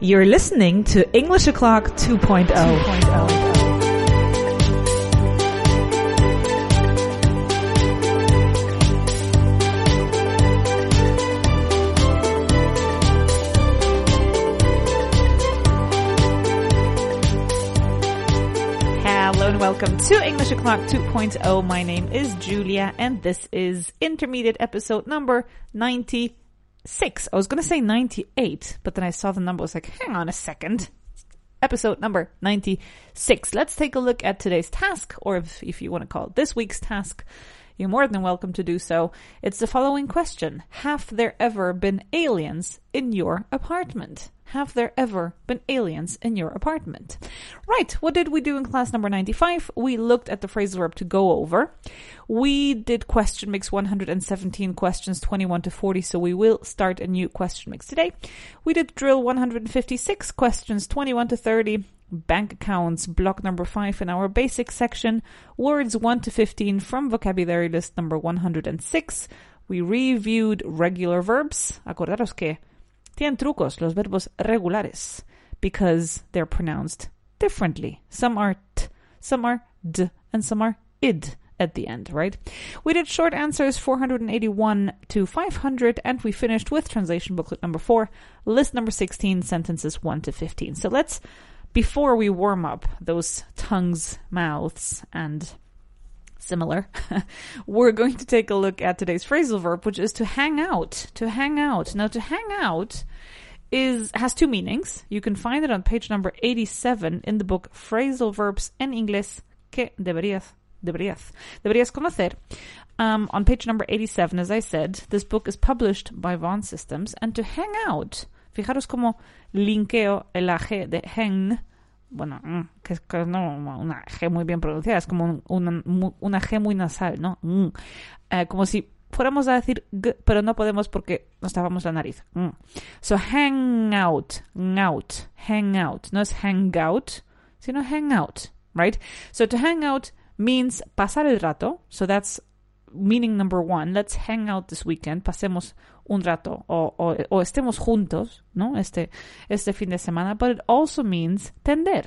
You're listening to English O'Clock 2.0. 2.0. Hello and welcome to English O'Clock 2.0. My name is Julia and this is intermediate episode number 90 six. I was going to say 98, but then I saw the number. I was like, hang on a second. Episode number 96. Let's take a look at today's task, or if, if you want to call it this week's task. You're more than welcome to do so. It's the following question. Have there ever been aliens in your apartment? Have there ever been aliens in your apartment? Right, what did we do in class number 95? We looked at the phrasal verb to go over. We did question mix 117 questions 21 to 40, so we will start a new question mix today. We did drill 156 questions 21 to 30 bank accounts, block number 5 in our basic section, words 1 to 15 from vocabulary list number 106. We reviewed regular verbs. Acordaros que tienen trucos los verbos regulares because they're pronounced differently. Some are t, some are d, and some are id at the end, right? We did short answers 481 to 500, and we finished with translation booklet number 4, list number 16, sentences 1 to 15. So let's, before we warm up those tongues, mouths, and similar, we're going to take a look at today's phrasal verb, which is to hang out. To hang out. Now, to hang out is has two meanings. You can find it on page number 87 in the book Phrasal Verbs en Inglés que deberías deberías deberías conocer. Um, on page number 87, as I said, this book is published by Vaughan Systems, and to hang out, fijaros como linkeo el AG de hang bueno, mm, que es no, una G muy bien pronunciada, es como una, una G muy nasal, ¿no? Mm. Eh, como si fuéramos a decir G, pero no podemos porque nos tapamos la nariz. Mm. So hang out, out, hang out. No es hang out, sino hang out, right? So to hang out means pasar el rato. So that's meaning number one. Let's hang out this weekend. Pasemos un rato o, o, o, estemos juntos, ¿no? Este, este fin de semana, but it also means tender,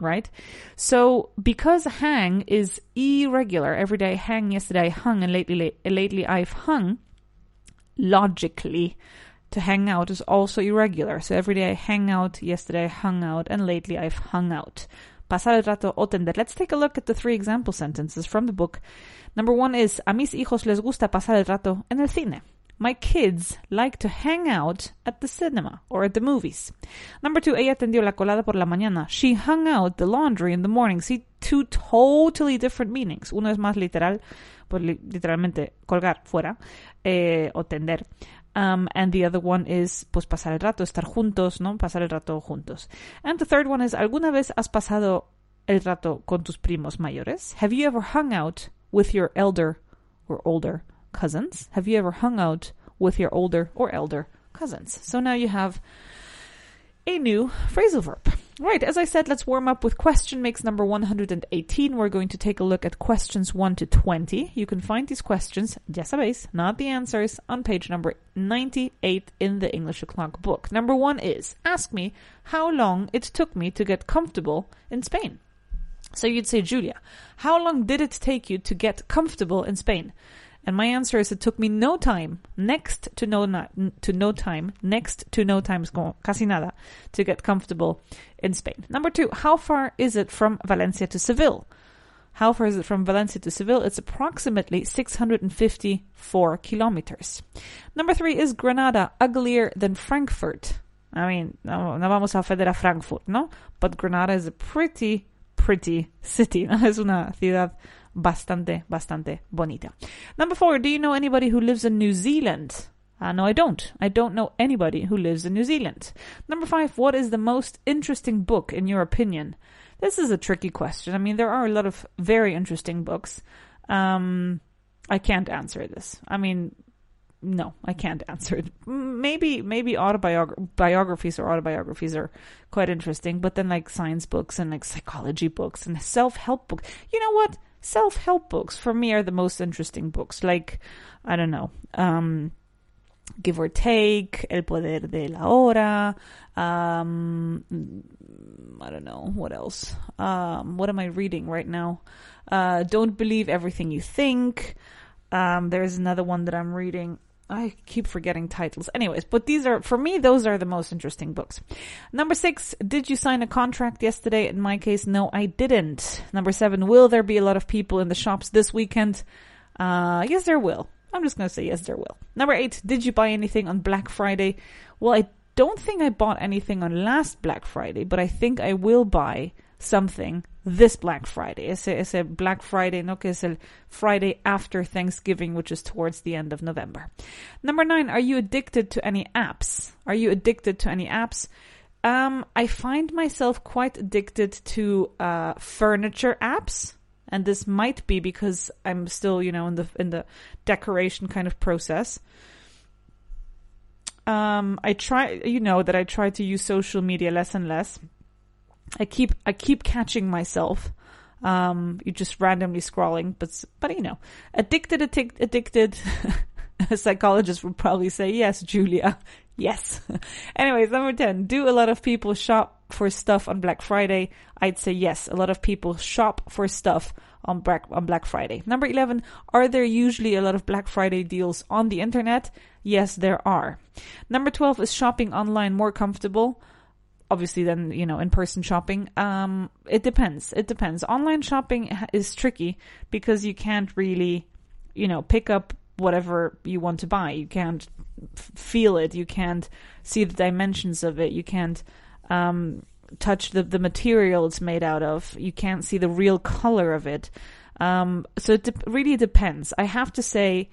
right? So because hang is irregular, every day hang, yesterday hung, and lately, lately I've hung, logically, to hang out is also irregular. So every day I hang out, yesterday I hung out, and lately I've hung out. Pasar el rato o tender. Let's take a look at the three example sentences from the book. Number one is, a mis hijos les gusta pasar el rato en el cine. My kids like to hang out at the cinema or at the movies. Number two, ella tendió la colada por la mañana. She hung out the laundry in the morning. See, two totally different meanings. Uno es más literal, pues literalmente colgar fuera eh, o tender. Um, and the other one is, pues, pasar el rato, estar juntos, ¿no? Pasar el rato juntos. And the third one is, ¿alguna vez has pasado el rato con tus primos mayores? Have you ever hung out with your elder or older cousins? Have you ever hung out with your older or elder cousins? So now you have a new phrasal verb. Right, as I said, let's warm up with question mix number 118. We're going to take a look at questions 1 to 20. You can find these questions, ya sabéis, not the answers, on page number 98 in the English O'Clock book. Number 1 is, ask me how long it took me to get comfortable in Spain. So you'd say, Julia, how long did it take you to get comfortable in Spain? And my answer is it took me no time, next to no to no time, next to no time, casi nada, to get comfortable in Spain. Number two, how far is it from Valencia to Seville? How far is it from Valencia to Seville? It's approximately 654 kilometers. Number three, is Granada uglier than Frankfurt? I mean, no, vamos a ofender a Frankfurt, ¿no? But Granada is a pretty, pretty city. Es una ciudad bastante, bastante bonita. Number four, do you know anybody who lives in New Zealand? Uh, no, I don't. I don't know anybody who lives in New Zealand. Number five, what is the most interesting book in your opinion? This is a tricky question. I mean, there are a lot of very interesting books. Um, I can't answer this. I mean, no, I can't answer it. Maybe, maybe autobiographies or autobiographies are quite interesting, but then like science books and like psychology books and self-help books. You know what? Self help books for me are the most interesting books. Like, I don't know, um, Give or Take, El Poder del Ahora, um, I don't know, what else? Um, what am I reading right now? Uh, Don't Believe Everything You Think. Um, there's another one that I'm reading. I keep forgetting titles. Anyways, but these are, for me, those are the most interesting books. Number six, did you sign a contract yesterday? In my case, no, I didn't. Number seven, will there be a lot of people in the shops this weekend? Uh, yes, there will. I'm just gonna say yes, there will. Number eight, did you buy anything on Black Friday? Well, I don't think I bought anything on last Black Friday, but I think I will buy something this Black Friday. It's a, it's a Black Friday, no que es el Friday after Thanksgiving, which is towards the end of November. Number nine, are you addicted to any apps? Are you addicted to any apps? Um, I find myself quite addicted to uh, furniture apps, and this might be because I'm still, you know, in the in the decoration kind of process. Um, I try, you know, that I try to use social media less and less. I keep I keep catching myself. Um, you're just randomly scrolling, but but you know, addicted, addic- addicted. a psychologist would probably say yes, Julia. Yes. Anyways, number 10. Do a lot of people shop for stuff on Black Friday? I'd say yes. A lot of people shop for stuff on Black, on Black Friday. Number 11. Are there usually a lot of Black Friday deals on the internet? Yes, there are. Number 12. Is shopping online more comfortable? Obviously then you know in-person shopping um it depends. It depends. Online shopping is tricky because you can't really you know pick up whatever you want to buy. You can't f- feel it. You can't see the dimensions of it. You can't um touch the the material it's made out of. You can't see the real color of it. Um so it de- really depends. I have to say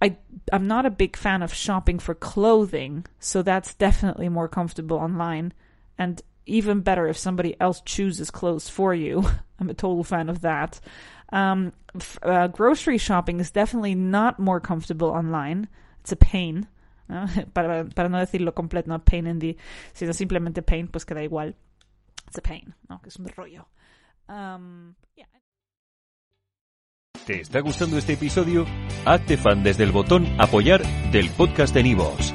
I I'm not a big fan of shopping for clothing, so that's definitely more comfortable online and even better if somebody else chooses clothes for you. I'm a total fan of that. Um, uh, grocery shopping is definitely not more comfortable online. It's a pain. para, para no decirlo completo, no pain in the, sino simplemente pain, pues queda igual. It's a pain, ¿no? Que es un rollo. Um, yeah. ¿Te está gustando este episodio? Hazte fan desde el botón Apoyar del podcast de Nivos.